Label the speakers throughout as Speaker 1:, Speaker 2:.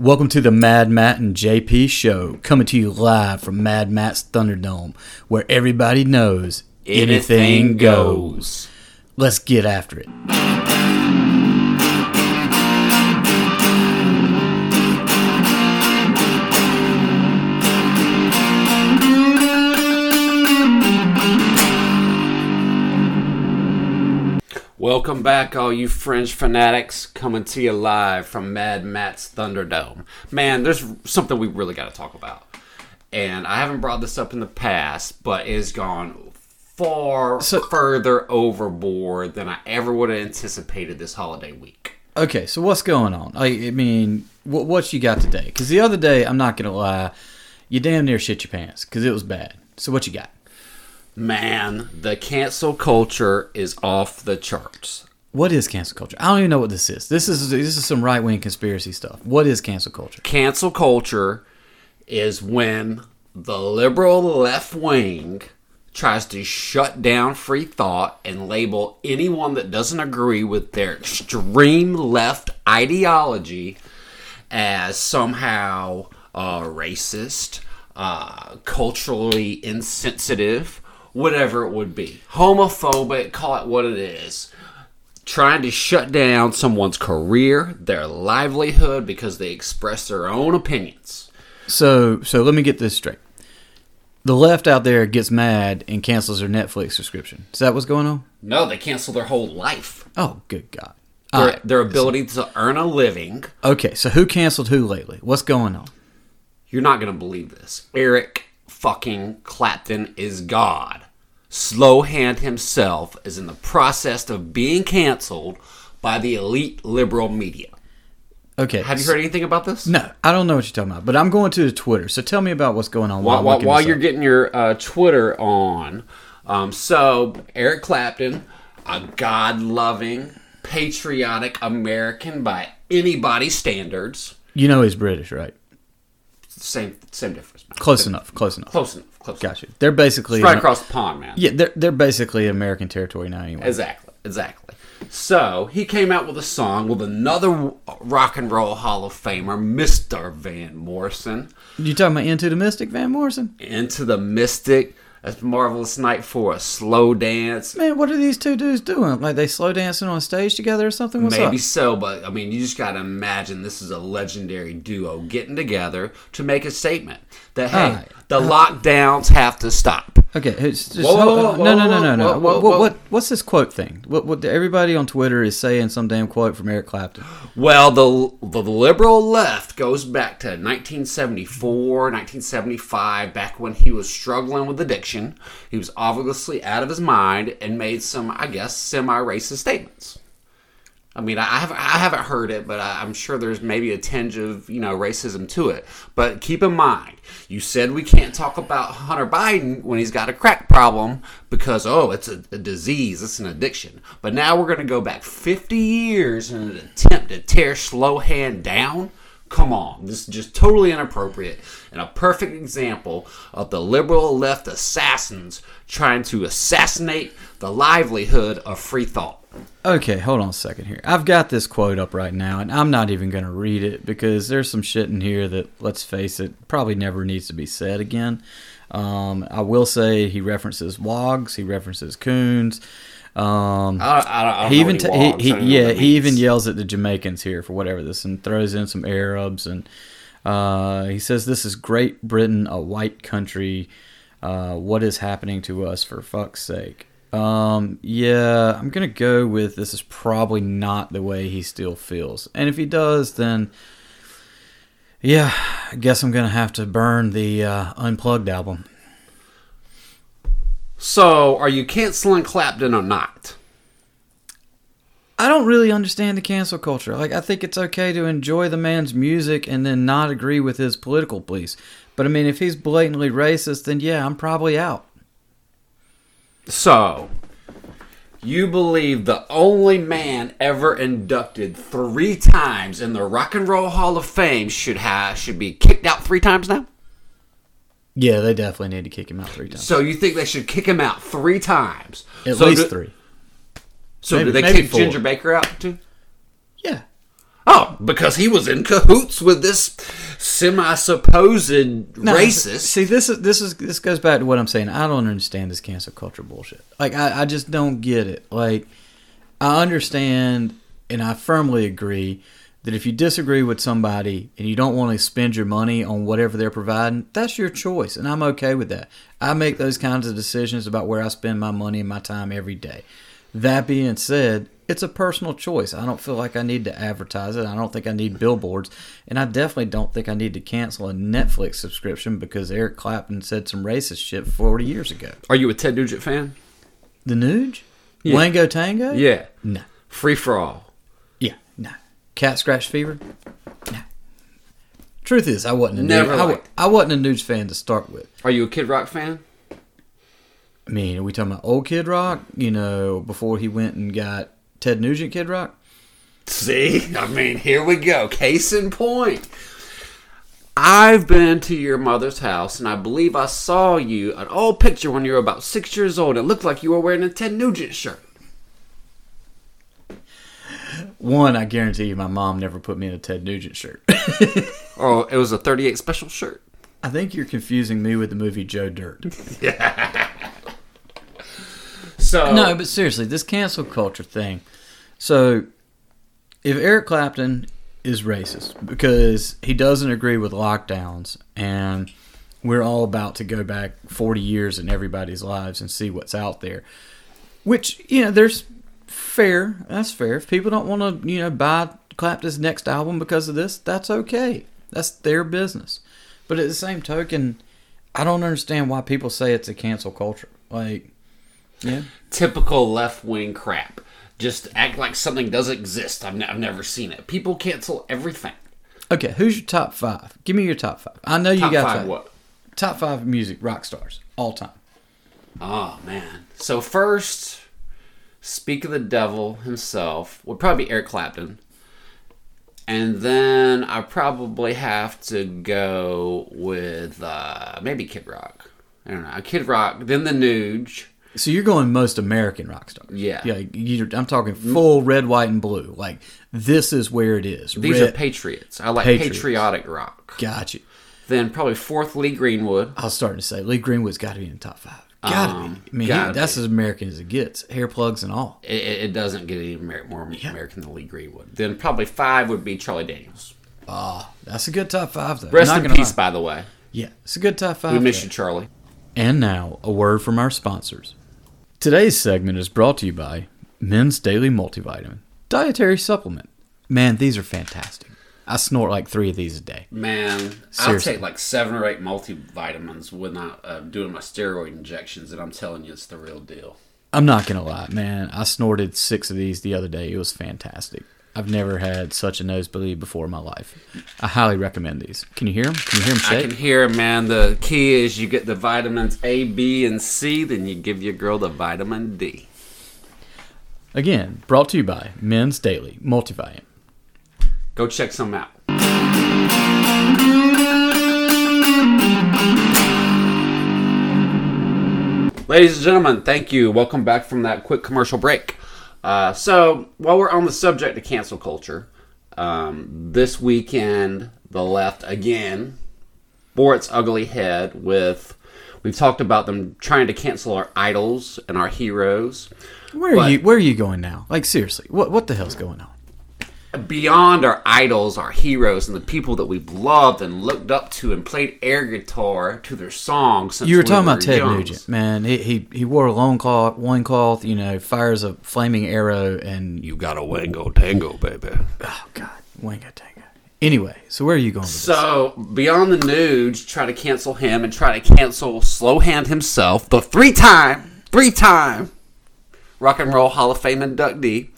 Speaker 1: Welcome to the Mad Matt and JP show, coming to you live from Mad Matt's Thunderdome, where everybody knows anything goes. Let's get after it.
Speaker 2: Welcome back, all you Fringe fanatics, coming to you live from Mad Matt's Thunderdome. Man, there's something we really got to talk about. And I haven't brought this up in the past, but it has gone far
Speaker 1: So-
Speaker 2: further overboard than I ever would have anticipated this holiday week.
Speaker 1: Okay, so what's going on? I, I mean, what, what you got today? Because the other day, I'm not gonna lie, you damn near shit your pants because it was bad. So what you got?
Speaker 2: Man, the cancel culture is off the charts.
Speaker 1: What is cancel culture? I don't even know what this is. This is this is some right wing conspiracy stuff. What is cancel culture?
Speaker 2: Cancel culture is when the liberal left wing tries to shut down free thought and label anyone that doesn't agree with their extreme left ideology as somehow uh, racist, uh, culturally insensitive, whatever it would be. Homophobic, call it what it is. Trying to shut down someone's career, their livelihood, because they express their own opinions.
Speaker 1: So so let me get this straight. The left out there gets mad and cancels their Netflix subscription. Is that what's going on?
Speaker 2: No, they cancel their whole life.
Speaker 1: Oh, good God.
Speaker 2: Their,
Speaker 1: right.
Speaker 2: their ability to earn a living.
Speaker 1: Okay, so who canceled who lately? What's going on?
Speaker 2: You're not going to believe this. Eric fucking Clapton is God. Slowhand himself is in the process of being canceled by the elite liberal media.
Speaker 1: Okay.
Speaker 2: Have you heard anything about this?
Speaker 1: No, I don't know what you're talking about, but I'm going to the Twitter. So tell me about what's going on
Speaker 2: while, while, while you're
Speaker 1: up.
Speaker 2: getting your uh, Twitter on, um, so Eric Clapton, a God loving, patriotic American by anybody's standards,
Speaker 1: You know he's British, right?
Speaker 2: Same same difference. man.
Speaker 1: Close enough. Close enough.
Speaker 2: Close enough. Close enough.
Speaker 1: Gotcha. They're basically
Speaker 2: Right across the pond, man.
Speaker 1: Yeah, they're they're basically American territory now anyway.
Speaker 2: Exactly. Exactly. So he came out with a song with another rock and roll Hall of Famer, Mr. Van Morrison,
Speaker 1: You talking about Into the Mystic, Van Morrison?
Speaker 2: into the Mystic. A marvelous night for a slow dance.
Speaker 1: Man, what are these two dudes doing? Like they slow dancing on stage together or something? What's
Speaker 2: Maybe
Speaker 1: up?
Speaker 2: so, but I mean, you just got to imagine this is a legendary duo getting together to make a statement that hey,
Speaker 1: Alright.
Speaker 2: the uh, lockdowns have to stop.
Speaker 1: Okay, it's just
Speaker 2: Whoa, whoa, whoa,
Speaker 1: no, no, no, no, no.
Speaker 2: whoa,
Speaker 1: what,
Speaker 2: whoa,
Speaker 1: what,
Speaker 2: whoa.
Speaker 1: what, what's this quote thing? What, what, everybody on Twitter is saying some damn quote from Eric Clapton.
Speaker 2: Well, the the liberal left goes back to 1974, 1975, back when he was struggling with addiction. He was obviously out of his mind and made some, I guess, semi-racist statements. I mean, I haven't, I haven't heard it, but I, I'm sure there's maybe a tinge of you know racism to it. But keep in mind, you said we can't talk about Hunter Biden when he's got a crack problem because oh, it's a, a disease, it's an addiction. But now we're going to go back 50 years in an attempt to tear Slowhand down. Come on, this is just totally inappropriate and a perfect example of the liberal left assassins trying to assassinate the livelihood of free thought.
Speaker 1: Okay, hold on a second here. I've got this quote up right now, and I'm not even going to read it because there's some shit in here that, let's face it, probably never needs to be said again. Um, I will say he references Wogs, he references Coons. Um,
Speaker 2: I, I, I
Speaker 1: he even t- he, he yeah he even yells at the Jamaicans here for whatever this and throws in some Arabs and uh, he says this is Great Britain a white country uh, what is happening to us for fuck's sake um, yeah I'm gonna go with this is probably not the way he still feels and if he does then yeah I guess I'm gonna have to burn the uh, unplugged album
Speaker 2: So, are you canceling Clapton or not?
Speaker 1: I don't really understand the cancel culture. Like, I think it's okay to enjoy the man's music and then not agree with his political beliefs. But I mean, if he's blatantly racist, then yeah, I'm probably out.
Speaker 2: So, you believe the only man ever inducted three times in the Rock and Roll Hall of Fame should have should be kicked out three times now?
Speaker 1: Yeah, they definitely need to kick him out three times.
Speaker 2: So you think they should kick him out three times?
Speaker 1: At
Speaker 2: so
Speaker 1: least
Speaker 2: do-
Speaker 1: three.
Speaker 2: So
Speaker 1: Maybe-
Speaker 2: do they kick
Speaker 1: four.
Speaker 2: Ginger Baker out too?
Speaker 1: Yeah.
Speaker 2: Oh, because he was in cahoots with this semi-supposed
Speaker 1: No,
Speaker 2: racist.
Speaker 1: See, this is this is this goes back to what I'm saying. I don't understand this cancel culture bullshit. Like, I, I just don't get it. Like, I understand, and I firmly agree that if you disagree with somebody and you don't want to spend your money on whatever they're providing, that's your choice, and I'm okay with that. I make those kinds of decisions about where I spend my money and my time every day. That being said, it's a personal choice. I don't feel like I need to advertise it. I don't think I need billboards. And I definitely don't think I need to cancel a Netflix subscription because Eric Clapton said some racist shit 40 years ago.
Speaker 2: Are you a Ted Nugent fan?
Speaker 1: The Nuge?
Speaker 2: Yeah.
Speaker 1: Wango Tango?
Speaker 2: Yeah.
Speaker 1: No.
Speaker 2: Free for all.
Speaker 1: Yeah, no. Cat Scratch Fever? No. Truth is, I wasn't a
Speaker 2: Never
Speaker 1: Nuge, I, I wasn't a Nuge fan to start with.
Speaker 2: Are you a Kid Rock fan?
Speaker 1: I mean, are we talking about old Kid Rock? You know, before he went and got Ted Nugent Kid Rock?
Speaker 2: See, I mean, here we go. Case in point. I've been to your mother's house, and I believe I saw you an old picture when you were about six years old. It looked like you were wearing a Ted Nugent shirt.
Speaker 1: One, I guarantee you, my mom never put me in a Ted Nugent shirt.
Speaker 2: Oh, it was a 38 special shirt.
Speaker 1: I think you're confusing me with the movie Joe Dirt.
Speaker 2: So
Speaker 1: No, but seriously, this cancel culture thing. So, if Eric Clapton is racist because he doesn't agree with lockdowns, and we're all about to go back 40 years in everybody's lives and see what's out there, which, you know, there's fair. That's fair. If people don't want to, you know, buy Clapton's next album because of this, that's okay. That's their business. But at the same token, I don't understand why people say it's a cancel culture. Like, yeah.
Speaker 2: typical left wing crap. Just act like something doesn't exist. I've, ne- I've never seen it. People cancel everything.
Speaker 1: Okay, who's your top five? Give me your top five. I know you
Speaker 2: Top
Speaker 1: got
Speaker 2: five
Speaker 1: five.
Speaker 2: what?
Speaker 1: Top five music rock stars all time.
Speaker 2: Oh man. So first, speak of the devil himself would probably be Eric Clapton. And then I probably have to go with uh, maybe Kid Rock. I don't know. Kid Rock, then the Nuge.
Speaker 1: So you're going most American rock stars.
Speaker 2: Yeah.
Speaker 1: Yeah. You're, I'm talking full red, white, and blue. Like this is where it is.
Speaker 2: These
Speaker 1: red,
Speaker 2: are patriots. I like
Speaker 1: Patriots.
Speaker 2: patriotic rock.
Speaker 1: Got you.
Speaker 2: Then probably fourth Lee Greenwood.
Speaker 1: I was starting to say Lee Greenwood's got to be in the top five. Got to
Speaker 2: Um,
Speaker 1: be. I mean, he-
Speaker 2: gotta
Speaker 1: that's as American as it gets. Hair plugs and all.
Speaker 2: It, it doesn't get any more American than Lee Greenwood. Then probably five would be Charlie Daniels.
Speaker 1: Ah, that's a good top five. Though.
Speaker 2: Rest
Speaker 1: Not
Speaker 2: in peace,
Speaker 1: lie.
Speaker 2: by the way.
Speaker 1: Yeah, it's a good top five.
Speaker 2: We miss
Speaker 1: though.
Speaker 2: you, Charlie.
Speaker 1: And now, a word from our sponsors. Today's segment is brought to you by Men's Daily Multivitamin Dietary Supplement. Man, these are fantastic. I snort like three of these a day.
Speaker 2: Man, I'll take like seven or eight multivitamins when I uh, doing my steroid injections, and I'm telling you, it's the real deal.
Speaker 1: I'm not going to lie, man. I snorted six of these the other day. It was fantastic. I've never had such a nosebleed before in my life. I highly recommend these. Can you hear them? Can you hear them
Speaker 2: I can hear, him, man. The key is you get the vitamins A, B, and C, then you give your girl the vitamin D.
Speaker 1: Again, brought to you by Men's Daily Multivitamin.
Speaker 2: Go check some out. Ladies and gentlemen, thank you. Welcome back from that quick commercial break. Uh, so, while we're on the subject of cancel culture, um, this weekend the left again bore its ugly head with. We've talked about them trying to cancel our idols and our heroes.
Speaker 1: Where are
Speaker 2: But-
Speaker 1: you? Where are you going now? Like seriously, what what the hell's going on?
Speaker 2: Beyond our idols, our heroes, and the people that we've loved and looked up to and played air guitar to their songs. Since
Speaker 1: You were
Speaker 2: we
Speaker 1: talking about Ted
Speaker 2: young.
Speaker 1: Nugent, man. He, he he wore a long cloth, one cloth, you know, fires a flaming arrow, and
Speaker 2: You got a wango tango, baby.
Speaker 1: oh god, wango tango. Anyway, so where are you going with this?
Speaker 2: So, beyond the nudes, try to cancel him and try to cancel Slow Hand himself, the three time, three time Rock and Roll Hall of Fame inductee.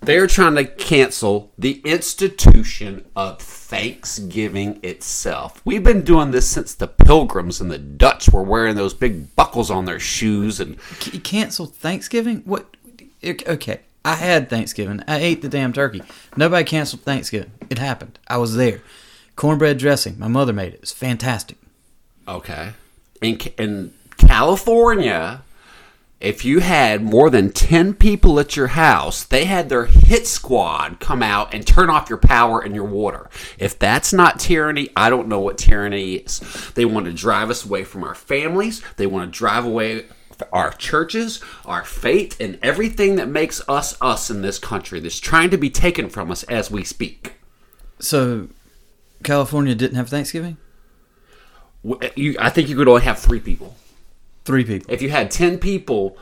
Speaker 2: They're trying to cancel the institution of Thanksgiving itself. We've been doing this since the Pilgrims and the Dutch were wearing those big buckles on their shoes and
Speaker 1: C- cancel Thanksgiving? What? Okay, I had Thanksgiving. I ate the damn turkey. Nobody canceled Thanksgiving. It happened. I was there. Cornbread dressing. My mother made it. It's fantastic.
Speaker 2: Okay. In, in California, if you had more than 10 people at your house, they had their hit squad come out and turn off your power and your water. If that's not tyranny, I don't know what tyranny is. They want to drive us away from our families, they want to drive away our churches, our faith, and everything that makes us us in this country that's trying to be taken from us as we speak.
Speaker 1: So, California didn't have Thanksgiving.
Speaker 2: I think you could only have three people.
Speaker 1: Three people.
Speaker 2: If you had 10 people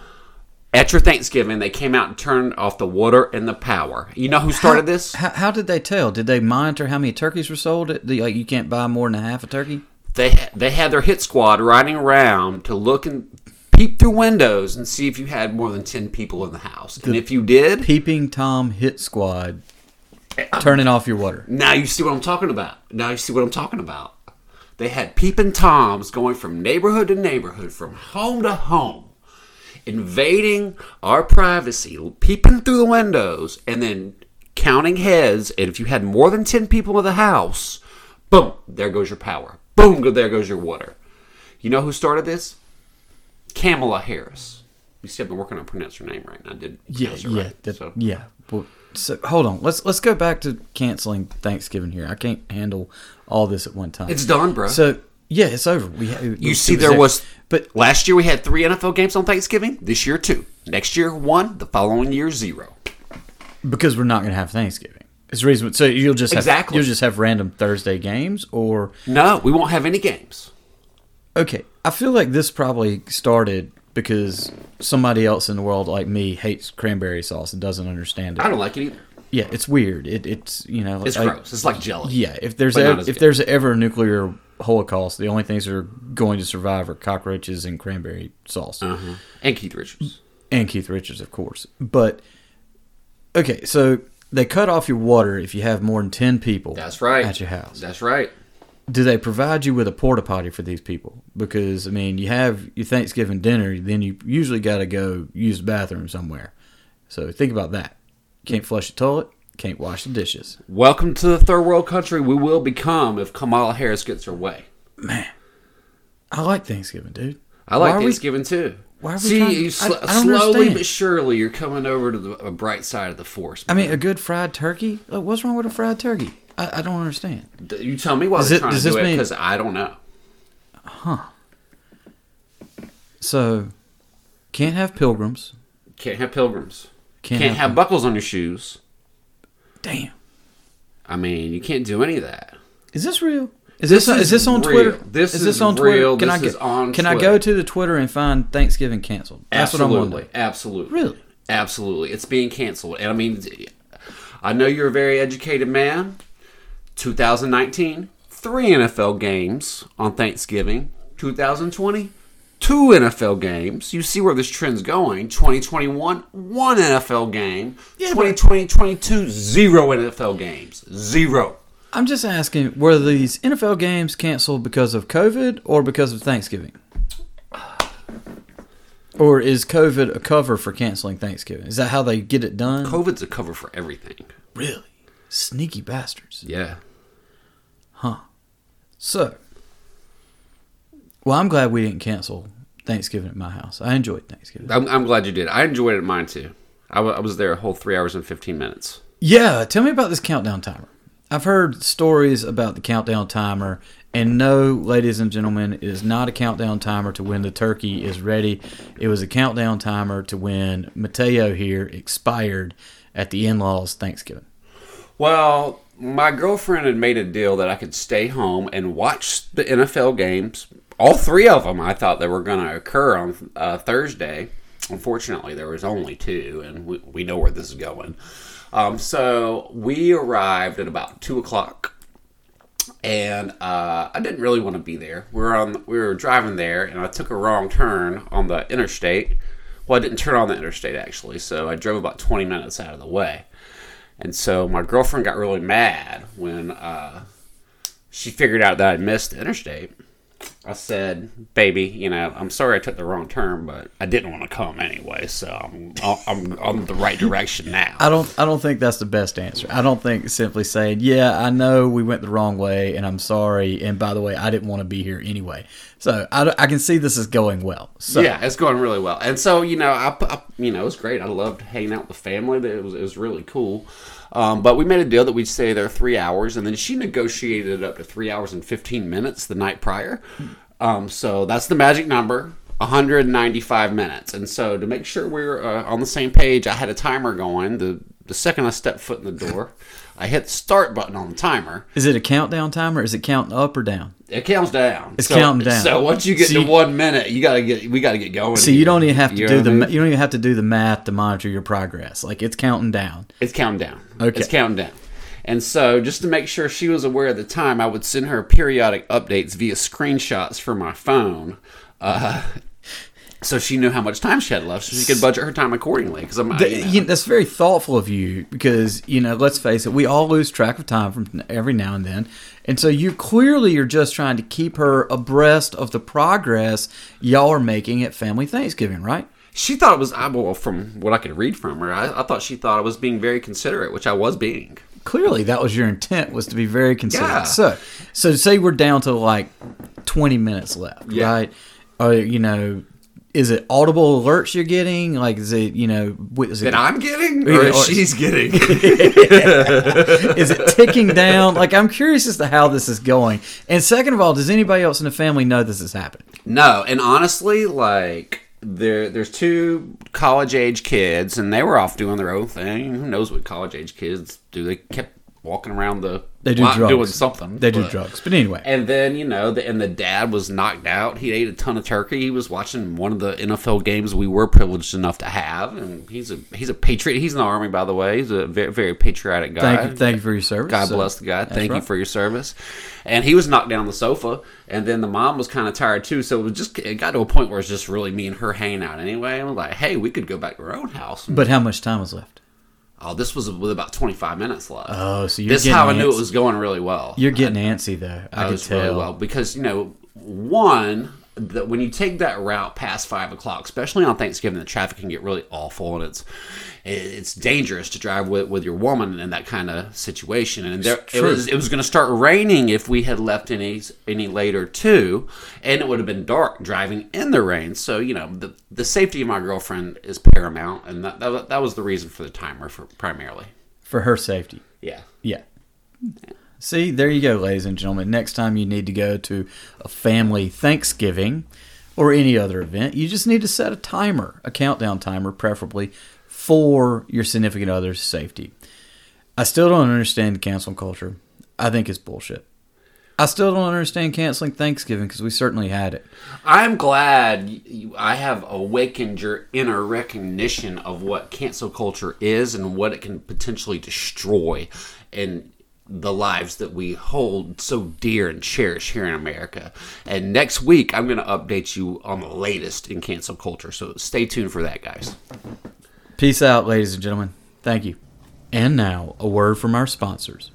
Speaker 2: at your Thanksgiving, they came out and turned off the water and the power. You know who started this?
Speaker 1: How, how did they tell? Did they monitor how many turkeys were sold? The- Like you can't buy more than a half a turkey.
Speaker 2: They they had their hit squad riding around to look and peep through windows and see if you had more than 10 people in the house. And if you did,
Speaker 1: Peeping Tom hit squad, turning off your water.
Speaker 2: now you see what I'm talking about. Now you see what I'm talking about. They had peeping toms going from neighborhood to neighborhood, from home to home, invading our privacy, peeping through the windows, and then counting heads. And if you had more than 10 people in the house, boom, there goes your power. Boom, there goes your water. You know who started this? Kamala Harris. You see, I've been working on pronouncing her name right, and I did.
Speaker 1: Yeah, yeah,
Speaker 2: right,
Speaker 1: that-
Speaker 2: so.
Speaker 1: yeah. Well, so hold on. Let's let's go back to canceling Thanksgiving here. I can't handle all this at one time.
Speaker 2: It's done, bro.
Speaker 1: So yeah, it's over. We it
Speaker 2: You
Speaker 1: was-
Speaker 2: see,
Speaker 1: it
Speaker 2: there was.
Speaker 1: but
Speaker 2: last year we had three NFL games on Thanksgiving. This year two. Next year one. The following year zero.
Speaker 1: because we're not going to have Thanksgiving. It's the reason. So you'll just have,
Speaker 2: Exactly.
Speaker 1: you'll just have random Thursday games, or
Speaker 2: No, we won't have any games.
Speaker 1: okay. I feel like this probably started because somebody else in the world like me hates cranberry sauce and doesn't understand it.
Speaker 2: I don't like it either.
Speaker 1: Yeah, it's weird. It, it's you know
Speaker 2: It's
Speaker 1: like-
Speaker 2: gross. It's like jelly.
Speaker 1: Yeah, if there's if
Speaker 2: good.
Speaker 1: there's ever a nuclear holocaust, the only things that are going to survive are cockroaches and cranberry sauce,
Speaker 2: Uh-huh. And Keith Richards.
Speaker 1: and Keith Richards, of course. But okay, so they cut off your water if you have more than ten people.
Speaker 2: That's right.
Speaker 1: at your house.
Speaker 2: That's right.
Speaker 1: Do they provide you with a porta potty for these people? Because I mean, you have your Thanksgiving dinner, then you usually got to go use the bathroom somewhere. So think about that. Can't flush the toilet. Can't wash the dishes.
Speaker 2: Welcome to the third world country we will become if Kamala Harris gets her way.
Speaker 1: Man, I like Thanksgiving, dude.
Speaker 2: I like
Speaker 1: are we-
Speaker 2: Thanksgiving too.
Speaker 1: why are we
Speaker 2: See,
Speaker 1: trying-
Speaker 2: you
Speaker 1: I-
Speaker 2: sl-
Speaker 1: I don't
Speaker 2: slowly
Speaker 1: understand.
Speaker 2: but surely you're coming over to the a bright side of the force.
Speaker 1: I mean, a good fried turkey. Like, what's wrong with a fried turkey? I, I don't understand.
Speaker 2: You tell me why
Speaker 1: Does
Speaker 2: they're
Speaker 1: it-
Speaker 2: trying to do it because I don't know. Huh.
Speaker 1: So, can't have pilgrims.
Speaker 2: Can't have pilgrims.
Speaker 1: Can't,
Speaker 2: Can't, have buckles on your shoes.
Speaker 1: Damn.
Speaker 2: I mean, you can't do any of that.
Speaker 1: Is this real? Is
Speaker 2: This
Speaker 1: this, uh, is
Speaker 2: is
Speaker 1: this on
Speaker 2: real.
Speaker 1: Twitter?
Speaker 2: This
Speaker 1: is
Speaker 2: is
Speaker 1: this on
Speaker 2: real.
Speaker 1: Twitter? Can
Speaker 2: This
Speaker 1: I get, Can I go to the Twitter and find Thanksgiving canceled? That's what I'm
Speaker 2: absolutely,
Speaker 1: wondering.
Speaker 2: absolutely,
Speaker 1: Really?
Speaker 2: absolutely. It's being canceled, and I mean, I know you're a very educated man. 2019, three NFL games on Thanksgiving. 2020, two NFL games. You see where this trend's going. 2021, one NFL game.
Speaker 1: Yeah,
Speaker 2: 2020, 22, zero NFL games. Zero.
Speaker 1: I'm just asking: Were these NFL games canceled because of COVID or because of Thanksgiving? Or is COVID a cover for canceling Thanksgiving? Is that how they get it done?
Speaker 2: COVID's a cover for everything.
Speaker 1: Really? Sneaky bastards.
Speaker 2: Yeah. Huh.
Speaker 1: So, well, I'm glad we didn't cancel Thanksgiving at my house. I enjoyed Thanksgiving.
Speaker 2: I'm, I'm glad you did. I enjoyed it at mine too. I wa- I was there a whole three hours and 15 minutes.
Speaker 1: Yeah, tell me about this countdown timer. I've heard stories about the countdown timer, and no, ladies and gentlemen, it is not a countdown timer to when the turkey is ready. It was a countdown timer to when Mateo here expired at the in laws Thanksgiving.
Speaker 2: Well, my girlfriend had made a deal that I could stay home and watch the NFL games. All three of them, I thought they were going to occur on uh, Thursday. Unfortunately, there was only two, and we, we know where this is going. Um, so we arrived at about two o'clock, and uh, I didn't really want to be there. We were on, we were driving there, and I took a wrong turn on the interstate. Well, I didn't turn on the interstate actually, so I drove about twenty minutes out of the way. And so my girlfriend got really mad when uh, she figured out that I missed the interstate. I said, "Baby, you know, I'm sorry I took the wrong turn, but I didn't want to come anyway, so I'm I'm on the right direction now."
Speaker 1: I don't. I don't think that's the best answer. I don't think simply saying, "Yeah, I know we went the wrong way, and I'm sorry." And by the way, I didn't want to be here anyway. So I, I can see this is going well. So
Speaker 2: yeah, it's going really well. And so you know, I, I you know, it was great. I loved hanging out with the family. It was it was really cool. Um, but we made a deal that we'd stay there three hours, and then she negotiated it up to three hours and fifteen minutes the night prior. Um, so that's the magic number. 195 minutes, and so to make sure we're uh, on the same page, I had a timer going. The the second I stepped foot in the door, I hit the start button on the timer.
Speaker 1: Is it a countdown timer? Is it counting up or down?
Speaker 2: It counts down.
Speaker 1: It's
Speaker 2: so,
Speaker 1: counting down.
Speaker 2: So once you get
Speaker 1: So
Speaker 2: to
Speaker 1: you-
Speaker 2: one minute, you gotta get we gotta get going.
Speaker 1: So you don't even have to
Speaker 2: You
Speaker 1: do the
Speaker 2: I mean?
Speaker 1: you don't even have to do the math to monitor your progress. Like it's counting down.
Speaker 2: It's counting down.
Speaker 1: Okay.
Speaker 2: It's counting down. And so, just to make sure she was aware of the time, I would send her periodic updates via screenshots from my phone, uh, so she knew how much time she had left, so she could budget her time accordingly. Because I'm,
Speaker 1: Th-
Speaker 2: you know,
Speaker 1: you know, that's very thoughtful of you because you know. Let's face it, we all lose track of time from every now and then, and so you clearly are just trying to keep her abreast of the progress y'all are making at family Thanksgiving, right?
Speaker 2: she thought it was well from what I could read from her. I, I thought she thought I was being very considerate, which I was being.
Speaker 1: Clearly, that was your intent was to be very considerate.
Speaker 2: Yeah.
Speaker 1: So, so say we're down to like twenty minutes left,
Speaker 2: Yeah.
Speaker 1: right? Or you know, is it audible alerts you're getting? Like, is it you know, is it
Speaker 2: That I'm getting, or
Speaker 1: or-
Speaker 2: she's getting.
Speaker 1: is it ticking down? Like, I'm curious as to how this is going. And second of all, does anybody else in the family know this is happening?
Speaker 2: No, and honestly, like there, there's two college age kids, and they were off doing their own thing. Who knows what college age kids do? They kept walking around the
Speaker 1: They do
Speaker 2: lot
Speaker 1: drugs.
Speaker 2: doing something.
Speaker 1: They do drugs. But anyway,
Speaker 2: And then you know, the, and the dad was knocked out. He ate a ton of turkey. He was watching one of the NFL games we were privileged enough to have, and he's a he's a patriot. He's in the army, by the way. He's a very very patriotic guy.
Speaker 1: thank you, thank you for your service.
Speaker 2: God
Speaker 1: So,
Speaker 2: bless the guy. Thank you for your service. And he was knocked down on the sofa, and then the mom was kind of tired too. So it was just it got to a point where it's just really me and her hanging out anyway. And I'm like, hey, we could go back to our own house.
Speaker 1: But how much time was left?
Speaker 2: Oh, this was with about 25 minutes left.
Speaker 1: Oh, so you're
Speaker 2: this how I knew
Speaker 1: antsy.
Speaker 2: it was going really well.
Speaker 1: You're getting antsy though. I,
Speaker 2: I
Speaker 1: could
Speaker 2: was
Speaker 1: tell.
Speaker 2: really well because you know one that when you take that route past five o'clock, especially on Thanksgiving, the traffic can get really awful and it's it's dangerous to drive with, with your woman in that kind of situation. And there, it was it was going to start raining if we had left any any later too, and it would have been dark driving in the rain. So you know the the safety of my girlfriend is paramount, and that that, that was the reason for the timer for primarily.
Speaker 1: for her safety.
Speaker 2: Yeah.
Speaker 1: Yeah. See, there you go, ladies and gentlemen. Next time you need to go to a family Thanksgiving or any other event, you just need to set a timer, a countdown timer, preferably for your significant other's safety. I still don't understand cancel culture. I think it's bullshit. I still don't understand canceling Thanksgiving because we certainly had it.
Speaker 2: I'm glad you, I have awakened your inner recognition of what cancel culture is and what it can potentially destroy in the lives that we hold so dear and cherish here in America. And next week, I'm going to update you on the latest in cancel culture. So stay tuned for that, guys.
Speaker 1: Peace out, ladies and gentlemen. Thank you. And now, a word from our sponsors.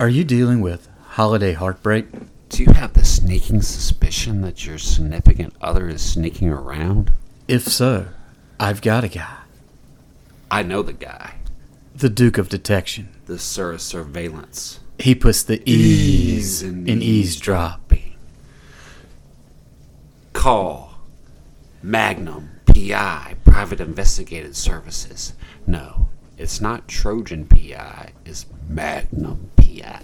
Speaker 1: Are you dealing with holiday heartbreak?
Speaker 2: Do you have the sneaking suspicion that your significant other is sneaking around?
Speaker 1: If so, I've got a guy.
Speaker 2: I know the guy,
Speaker 1: The Duke of Detection.
Speaker 2: The Sir Surveillance.
Speaker 1: He puts the ease
Speaker 2: Ease in
Speaker 1: in eavesdrop.
Speaker 2: Call Magnum PI Private Investigative Services. No, it's not Trojan PI, it's Magnum PI.